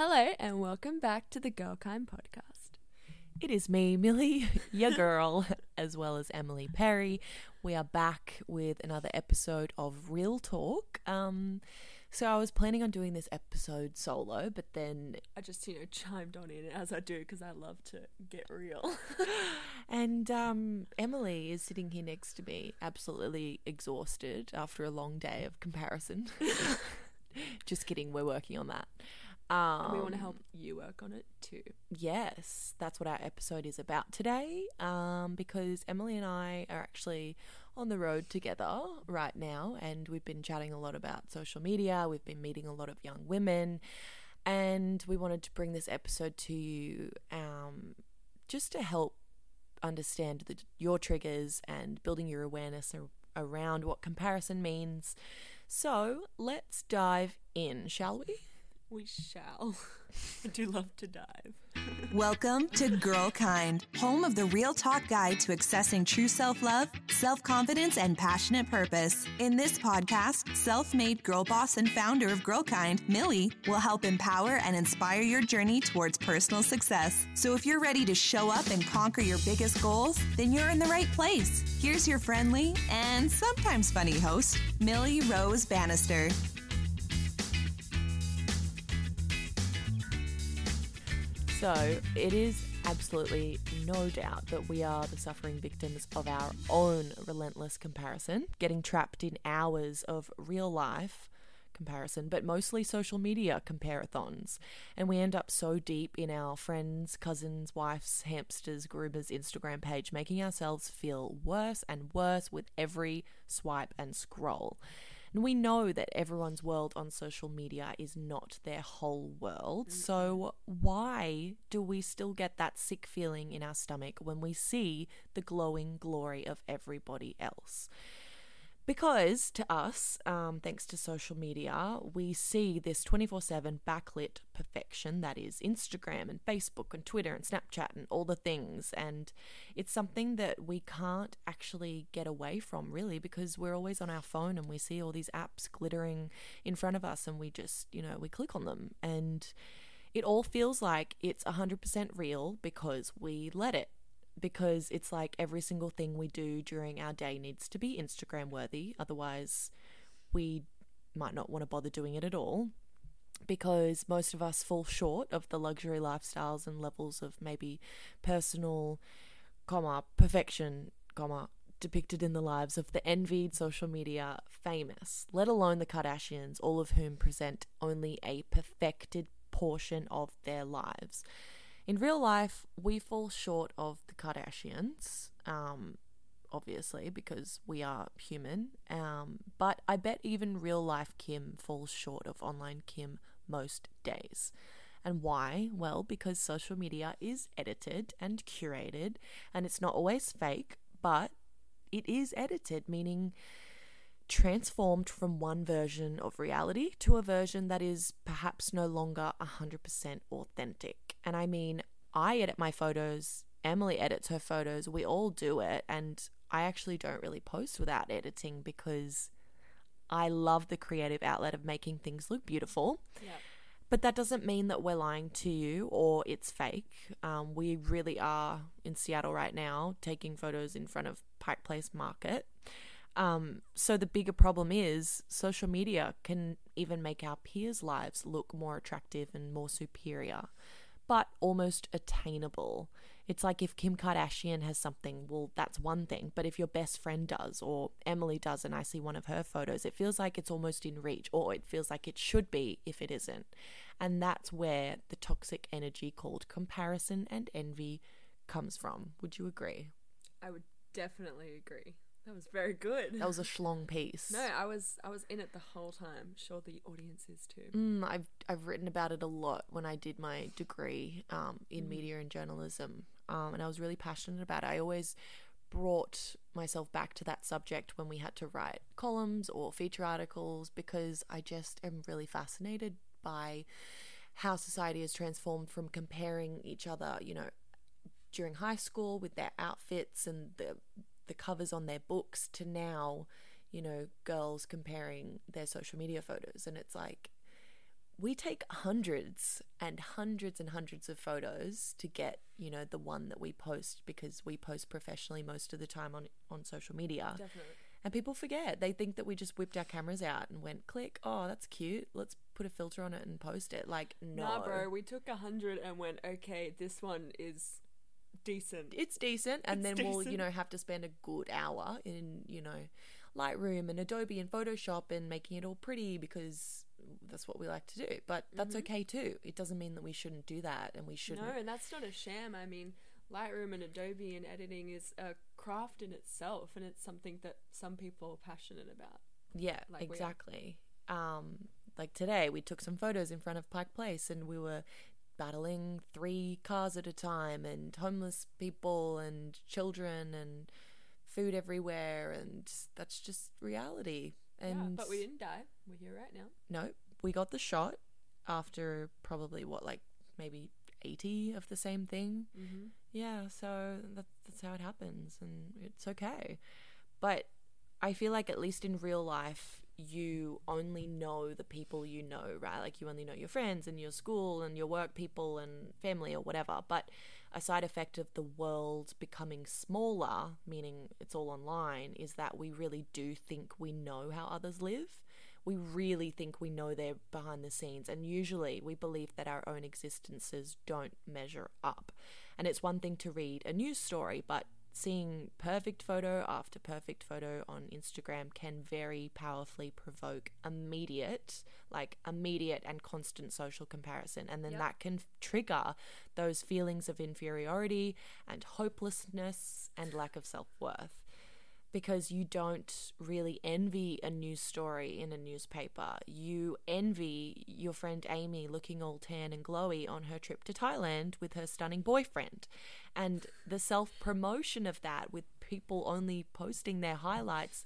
Hello, and welcome back to the Girl Kind podcast. It is me, Millie, your girl, as well as Emily Perry. We are back with another episode of Real Talk. Um, so I was planning on doing this episode solo, but then I just, you know, chimed on in as I do because I love to get real. and um, Emily is sitting here next to me, absolutely exhausted after a long day of comparison. just kidding, we're working on that. Um, we want to help you work on it too. Yes, that's what our episode is about today. Um, because Emily and I are actually on the road together right now, and we've been chatting a lot about social media. We've been meeting a lot of young women, and we wanted to bring this episode to you um, just to help understand the, your triggers and building your awareness ar- around what comparison means. So let's dive in, shall we? We shall. I do love to dive. Welcome to Girl Kind, home of the real talk guide to accessing true self love, self confidence, and passionate purpose. In this podcast, self made girl boss and founder of Girl Kind, Millie, will help empower and inspire your journey towards personal success. So if you're ready to show up and conquer your biggest goals, then you're in the right place. Here's your friendly and sometimes funny host, Millie Rose Bannister. So it is absolutely no doubt that we are the suffering victims of our own relentless comparison, getting trapped in hours of real life comparison, but mostly social media comparathons. And we end up so deep in our friends, cousins, wives, hamsters, groomers Instagram page, making ourselves feel worse and worse with every swipe and scroll. And we know that everyone's world on social media is not their whole world. So, why do we still get that sick feeling in our stomach when we see the glowing glory of everybody else? Because to us, um, thanks to social media, we see this 24 7 backlit perfection that is Instagram and Facebook and Twitter and Snapchat and all the things. And it's something that we can't actually get away from, really, because we're always on our phone and we see all these apps glittering in front of us and we just, you know, we click on them. And it all feels like it's 100% real because we let it because it's like every single thing we do during our day needs to be Instagram worthy. Otherwise, we might not want to bother doing it at all because most of us fall short of the luxury lifestyles and levels of maybe personal, comma, perfection, comma, depicted in the lives of the envied social media famous, let alone the Kardashians, all of whom present only a perfected portion of their lives. In real life, we fall short of the Kardashians, um, obviously, because we are human. Um, but I bet even real life Kim falls short of online Kim most days. And why? Well, because social media is edited and curated, and it's not always fake, but it is edited, meaning transformed from one version of reality to a version that is perhaps no longer 100% authentic. And I mean, I edit my photos, Emily edits her photos, we all do it. And I actually don't really post without editing because I love the creative outlet of making things look beautiful. Yep. But that doesn't mean that we're lying to you or it's fake. Um, we really are in Seattle right now taking photos in front of Pike Place Market. Um, so the bigger problem is social media can even make our peers' lives look more attractive and more superior, but almost attainable. It's like if Kim Kardashian has something, well, that's one thing. But if your best friend does, or Emily does, and I see one of her photos, it feels like it's almost in reach, or it feels like it should be if it isn't. And that's where the toxic energy called comparison and envy comes from. Would you agree? I would definitely agree. That was very good. That was a schlong piece. No, I was I was in it the whole time. Sure, the audience is too. Mm, I've I've written about it a lot when I did my degree um, in mm. media and journalism, um, and I was really passionate about it. I always brought myself back to that subject when we had to write columns or feature articles because I just am really fascinated by how society has transformed from comparing each other, you know, during high school with their outfits and the the covers on their books to now, you know, girls comparing their social media photos. And it's like, we take hundreds and hundreds and hundreds of photos to get, you know, the one that we post because we post professionally most of the time on on social media. Definitely. And people forget. They think that we just whipped our cameras out and went click, oh, that's cute. Let's put a filter on it and post it. Like, no. Nah, bro, we took a hundred and went, okay, this one is decent. it's decent and It's then we'll you know have to spend a good hour in you know lightroom and adobe and photoshop and making it all pretty because that's what we like to do but that's Mm-hmm. okay too it doesn't mean that we shouldn't do that and we shouldn't No, and that's not a sham. I mean, Lightroom and Adobe and editing is a craft in itself, and it's something that some people are passionate about. yeah like exactly um like today we took some photos in front of pike place and we were battling three cars at a time and homeless people and children and food everywhere and that's just reality and yeah, but we didn't die. We're here right now. no, we got the shot after probably what, like maybe 80 of the same thing. Mm-hmm. Yeah, so that, that's how it happens, and it's okay. But I feel like, at least in real life, you only know the people you know, right? Like, you only know your friends and your school and your work people and family or whatever. But a side effect of the world becoming smaller, meaning it's all online, is that we really do think we know how others live we really think we know they're behind the scenes, and usually we believe that our own existences don't measure up. And it's one thing to read a news story, but seeing perfect photo after perfect photo on Instagram can very powerfully provoke immediate, like immediate and constant social comparison. And then Yep. that can trigger those feelings of inferiority and hopelessness and lack of self worth because you don't really envy a news story in a newspaper. You envy your friend Amy looking all tan and glowy on her trip to Thailand with her stunning boyfriend. And the self promotion of that, with people only posting their highlights,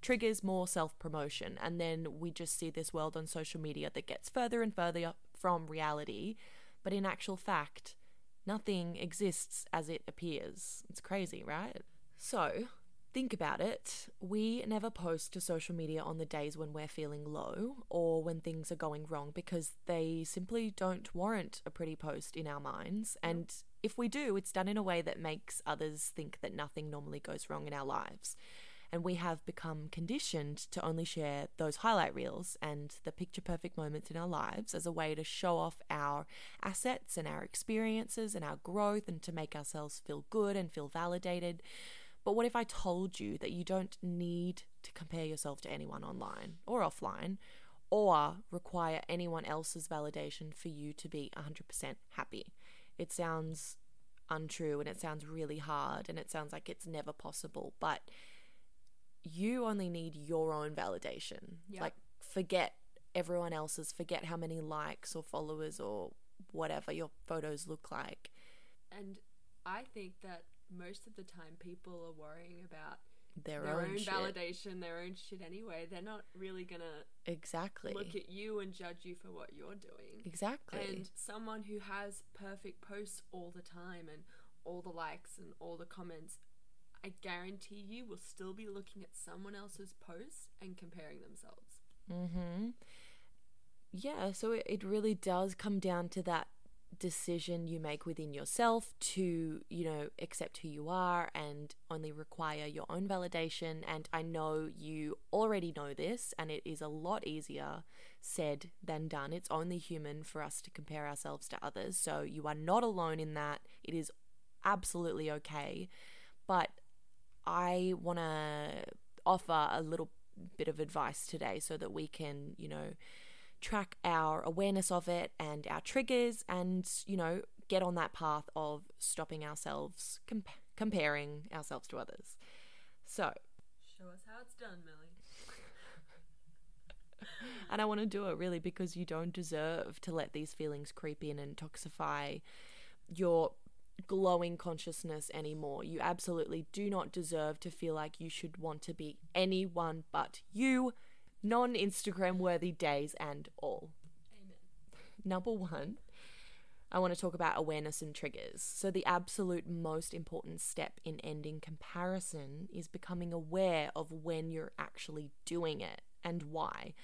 triggers more self promotion. And then we just see this world on social media that gets further and further from reality. But in actual fact, nothing exists as it appears. It's crazy, right? So, think about it. We never post to social media on the days when we're feeling low or when things are going wrong because they simply don't warrant a pretty post in our minds. And if we do, it's done in a way that makes others think that nothing normally goes wrong in our lives. And we have become conditioned to only share those highlight reels and the picture perfect moments in our lives as a way to show off our assets and our experiences and our growth and to make ourselves feel good and feel validated. But what if I told you that you don't need to compare yourself to anyone online or offline or require anyone else's validation for you to be 100% happy? It sounds untrue and it sounds really hard and it sounds like it's never possible, but you only need your own validation. Yeah. Like, forget everyone else's, forget how many likes or followers or whatever your photos look like. And I think that most of the time people are worrying about Their, their, own, own, validation, their own shit anyway. They're not really gonna Exactly. look at you and judge you for what you're doing. exactly. And someone who has perfect posts all the time and all the likes and all the comments, I guarantee you will still be looking at someone else's post and comparing themselves. Mm-hmm. Yeah, so it, it really does come down to that decision you make within yourself to, you know, accept who you are and only require your own validation. And I know you already know this, and it is a lot easier said than done. It's only human for us to compare ourselves to others. So you are not alone in that. It is absolutely okay. But I want to offer a little bit of advice today so that we can, you know, track our awareness of it and our triggers and, you know, get on that path of stopping ourselves comp- comparing ourselves to others. So, Show us how it's done, Millie. and I want to do it really because you don't deserve to let these feelings creep in and toxify your glowing consciousness anymore. You absolutely do not deserve to feel like you should want to be anyone but you, non Instagram worthy days and all. Amen. Number one, I want to talk about awareness and triggers. So, the absolute most important step in ending comparison is becoming aware of when you're actually doing it and why.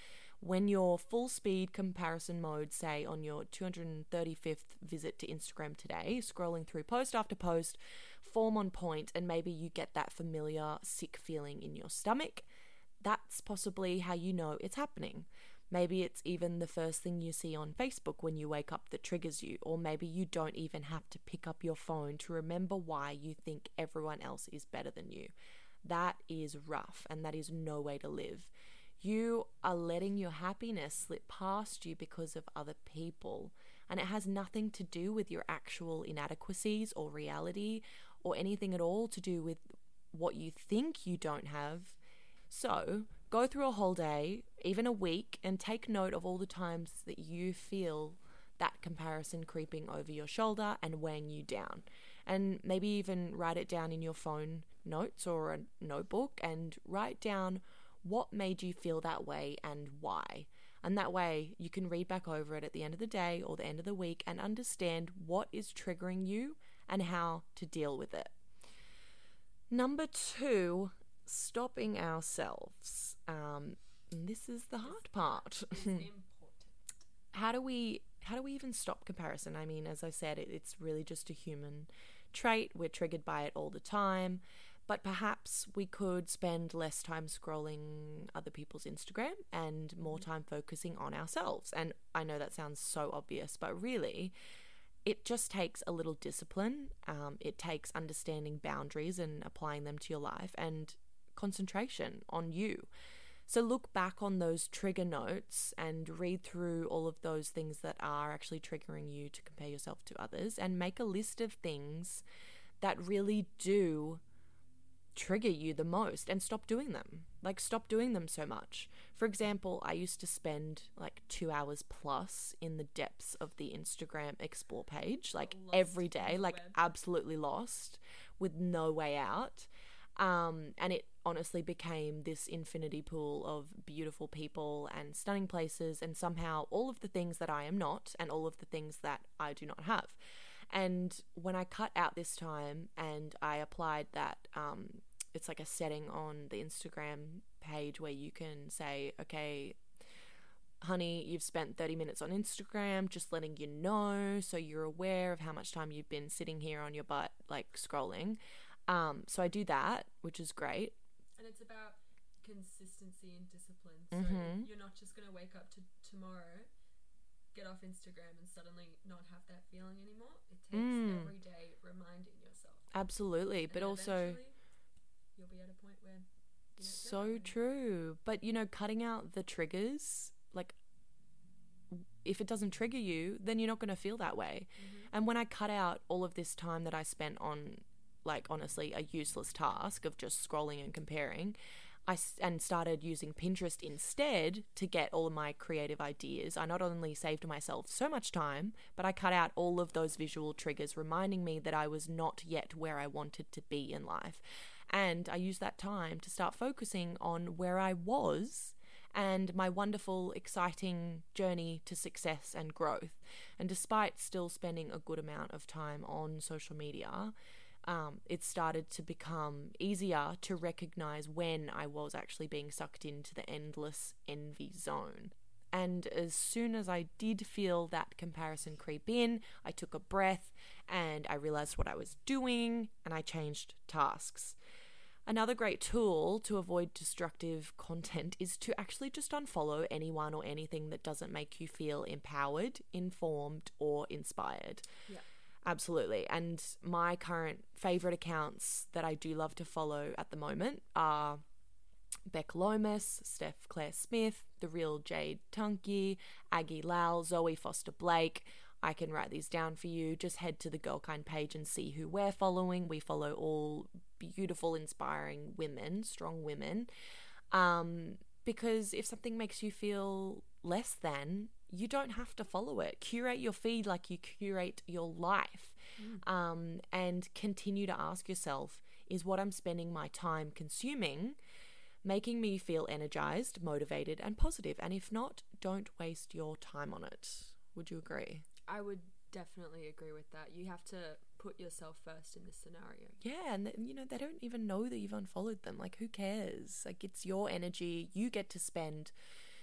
when your full speed comparison mode, say on your 235th visit to Instagram today, scrolling through post after post, form on point, and maybe you get that familiar sick feeling in your stomach, that's possibly how you know it's happening. Maybe it's even the first thing you see on Facebook when you wake up that triggers you, or maybe you don't even have to pick up your phone to remember why you think everyone else is better than you. That is rough, and that is no way to live. You are letting your happiness slip past you because of other people, and it has nothing to do with your actual inadequacies or reality or anything at all to do with what you think you don't have. So, go through a whole day, even a week, and take note of all the times that you feel that comparison creeping over your shoulder and weighing you down. And maybe even write it down in your phone notes or a notebook and write down what made you feel that way and why. And that way you can read back over it at the end of the day or the end of the week and understand what is triggering you and how to deal with it. Number two, stopping ourselves. Um, this is the hard part. how do we how do we even stop comparison? I mean, as I said, it, it's really just a human trait. We're triggered by it all the time. But perhaps we could spend less time scrolling other people's Instagram and more time focusing on ourselves. And I know that sounds so obvious, but really, it just takes a little discipline. Um, it takes understanding boundaries and applying them to your life and concentration on you. So look back on those trigger notes and read through all of those things that are actually triggering you to compare yourself to others and make a list of things that really do trigger you the most and stop doing them. Like, stop doing them so much. For example, I used to spend like two hours plus in the depths of the Instagram explore page, like lost every day, like web. absolutely lost with no way out. Um, and it honestly became this infinity pool of beautiful people and stunning places, and somehow all of the things that I am not, and all of the things that I do not have. And when I cut out this time and I applied that, um, it's like a setting on the Instagram page where you can say, okay, honey, you've spent 30 minutes on Instagram, just letting you know so you're aware of how much time you've been sitting here on your butt, like scrolling. Um, so I do that, which is great. And it's about consistency and discipline. So mm-hmm. you're not just going to wake up to tomorrow, get off Instagram, and suddenly not have that feeling anymore. It takes mm. every day reminding yourself. Absolutely. And but also, you'll be at a point where. so true. But, you know, cutting out the triggers, like, if it doesn't trigger you, then you're not going to feel that way. Mm-hmm. And when I cut out all of this time that I spent on like honestly a useless task of just scrolling and comparing. I and started using Pinterest instead to get all of my creative ideas. I not only saved myself so much time, but I cut out all of those visual triggers reminding me that I was not yet where I wanted to be in life. And I used that time to start focusing on where I was and my wonderful, exciting journey to success and growth. And despite still spending a good amount of time on social media, um, it started to become easier to recognize when I was actually being sucked into the endless envy zone. And as soon as I did feel that comparison creep in, I took a breath and I realized what I was doing and I changed tasks. Another great tool to avoid destructive content is to actually just unfollow anyone or anything that doesn't make you feel empowered, informed, or inspired. Yeah. Absolutely. And my current favorite accounts that I do love to follow at the moment are Beck Lomas, Steph Claire Smith, The Real Jade Tunky, Aggie Lau, Zoe Foster Blake. I can write these down for you. Just head to the Girlkind page and see who we're following. We follow all beautiful, inspiring women, strong women. Um, because if something makes you feel less than, you don't have to follow it. Curate your feed like you curate your life. Mm. Um, and continue to ask yourself is what I'm spending my time consuming making me feel energized, motivated, and positive? And if not, don't waste your time on it. Would you agree? I would definitely agree with that. You have to put yourself first in this scenario. Yeah, and you know, they don't even know that you've unfollowed them. Like, who cares? Like, it's your energy. You get to spend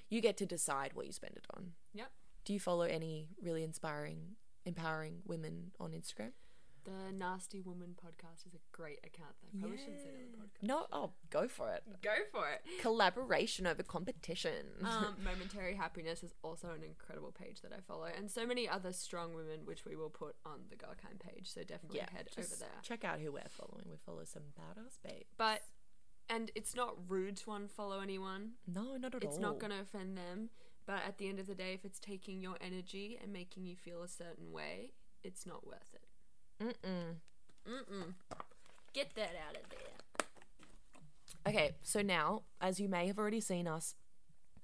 you get to decide what you spend it on. Yep. Do you follow any really inspiring, empowering women on Instagram? The Nasty Woman podcast is a great account. I probably shouldn't say it on the podcast. No, oh, go for it. Go for it. Collaboration over competition. Um, Momentary Happiness is also an incredible page that I follow, and so many other strong women, which we will put on the Girlkind page. So definitely yeah, head over there. check out who we're following. We follow some badass babes. But and it's not rude to unfollow anyone. no, not at all. It's not going to offend them. But at the end of the day, if it's taking your energy and making you feel a certain way, it's not worth it. Mm-mm. Mm-mm. Get that out of there. Okay, so now, as you may have already seen us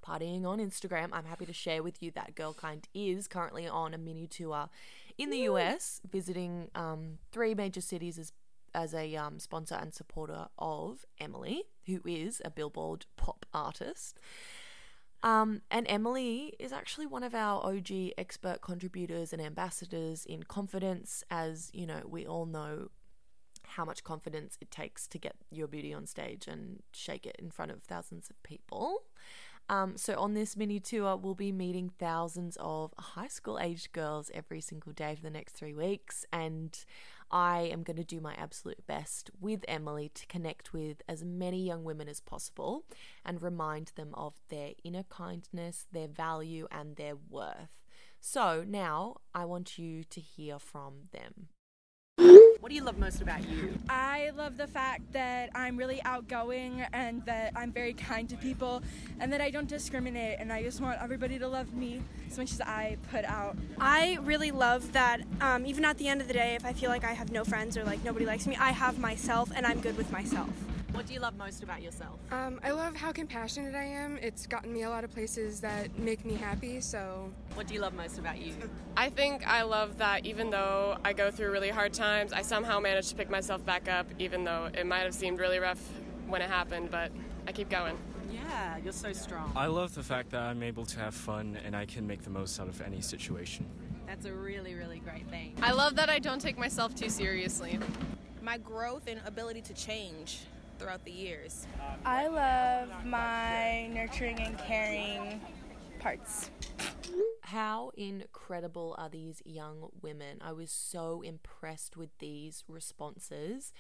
partying on Instagram, I'm happy to share with you that Girlkind is currently on a mini tour in the US, visiting um, three major cities as as a um, sponsor and supporter of Emily, who is a Billboard pop artist. Um, and Emily is actually one of our OG expert contributors and ambassadors in confidence, as you know, we all know how much confidence it takes to get your beauty on stage and shake it in front of thousands of people. Um, so, on this mini tour, we'll be meeting thousands of high school aged girls every single day for the next three weeks. And I am going to do my absolute best with Emily to connect with as many young women as possible and remind them of their inner kindness, their value, and their worth. So, now I want you to hear from them. What do you love most about you? I love the fact that I'm really outgoing and that I'm very kind to people and that I don't discriminate and I just want everybody to love me as much as I put out. I really love that um, even at the end of the day, if I feel like I have no friends or like nobody likes me, I have myself and I'm good with myself. What do you love most about yourself? Um, I love how compassionate I am. It's gotten me a lot of places that make me happy, so What do you love most about you? I think I love that even though I go through really hard times, I somehow manage to pick myself back up, even though it might have seemed really rough when it happened, but I keep going. Yeah, you're so strong. I love the fact that I'm able to have fun and I can make the most out of any situation. That's a really, really great thing. I love that I don't take myself too seriously. my growth and ability to change throughout the years. I love my nurturing and caring parts. How incredible are these young women? I was so impressed with these responses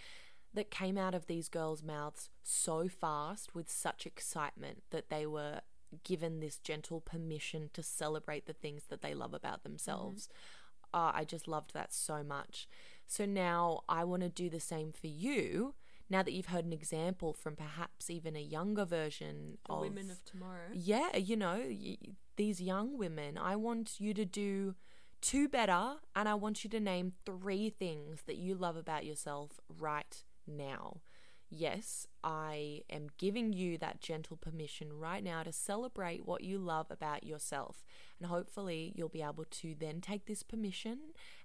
that came out of these girls' mouths so fast with such excitement that they were given this gentle permission to celebrate the things that they love about themselves. Uh, I just loved that so much. So now I want to do the same for you. Now that you've heard an example from perhaps even a younger version The of women of tomorrow. yeah, you know, y- these young women, I want you to do two better and I want you to name three things that you love about yourself right now. Yes, I am giving you that gentle permission right now to celebrate what you love about yourself. And hopefully, you'll be able to then take this permission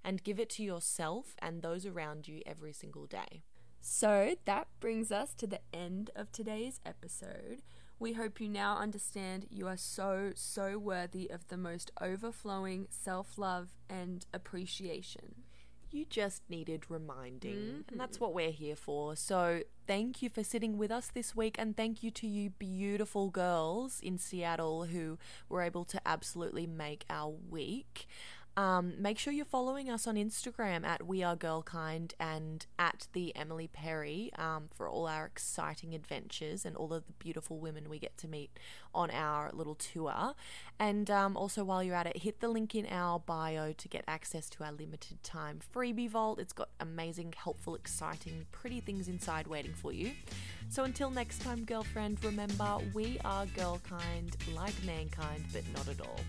and give it to yourself and those around you every single day. So that brings us to the end of today's episode. We hope you now understand you are so, so worthy of the most overflowing self love and appreciation. You just needed reminding, and that's mm-hmm. what we're here for. So, thank you for sitting with us this week, and thank you to you, beautiful girls in Seattle who were able to absolutely make our week. Um, make sure you're following us on Instagram at We Are Girl Kind and at the Emily Perry um, for all our exciting adventures and all of the beautiful women we get to meet on our little tour. And um, also, while you're at it, hit the link in our bio to get access to our limited time freebie vault. It's got amazing, helpful, exciting, pretty things inside waiting for you. So until next time, girlfriend, remember we are girl kind, like mankind, but not at all.